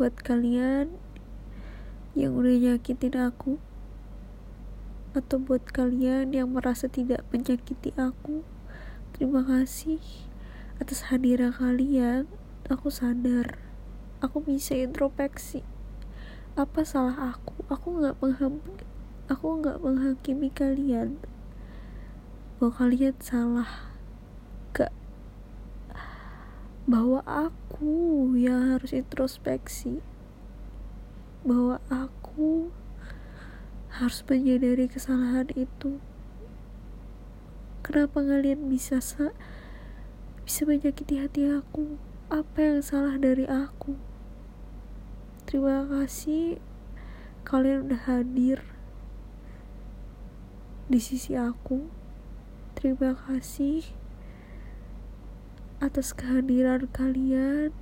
buat kalian yang udah nyakitin aku atau buat kalian yang merasa tidak menyakiti aku terima kasih atas hadirnya kalian. Aku sadar aku bisa introspeksi. Apa salah aku? Aku nggak mengham aku nggak menghakimi kalian. Bahwa kalian salah. Gak bahwa aku yang harus introspeksi bahwa aku harus menyadari kesalahan itu. Kenapa kalian bisa sa bisa menyakiti hati aku? Apa yang salah dari aku? Terima kasih kalian udah hadir di sisi aku. Terima kasih atas kehadiran kalian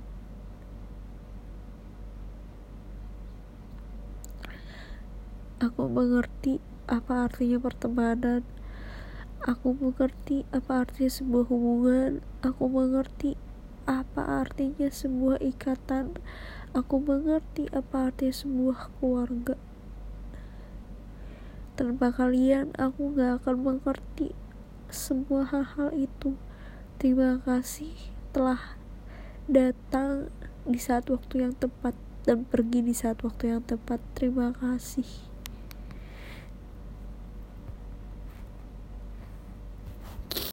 Aku mengerti apa artinya pertemanan. Aku mengerti apa artinya sebuah hubungan. Aku mengerti apa artinya sebuah ikatan. Aku mengerti apa artinya sebuah keluarga. Tanpa kalian, aku gak akan mengerti semua hal-hal itu. Terima kasih telah datang di saat waktu yang tepat dan pergi di saat waktu yang tepat. Terima kasih.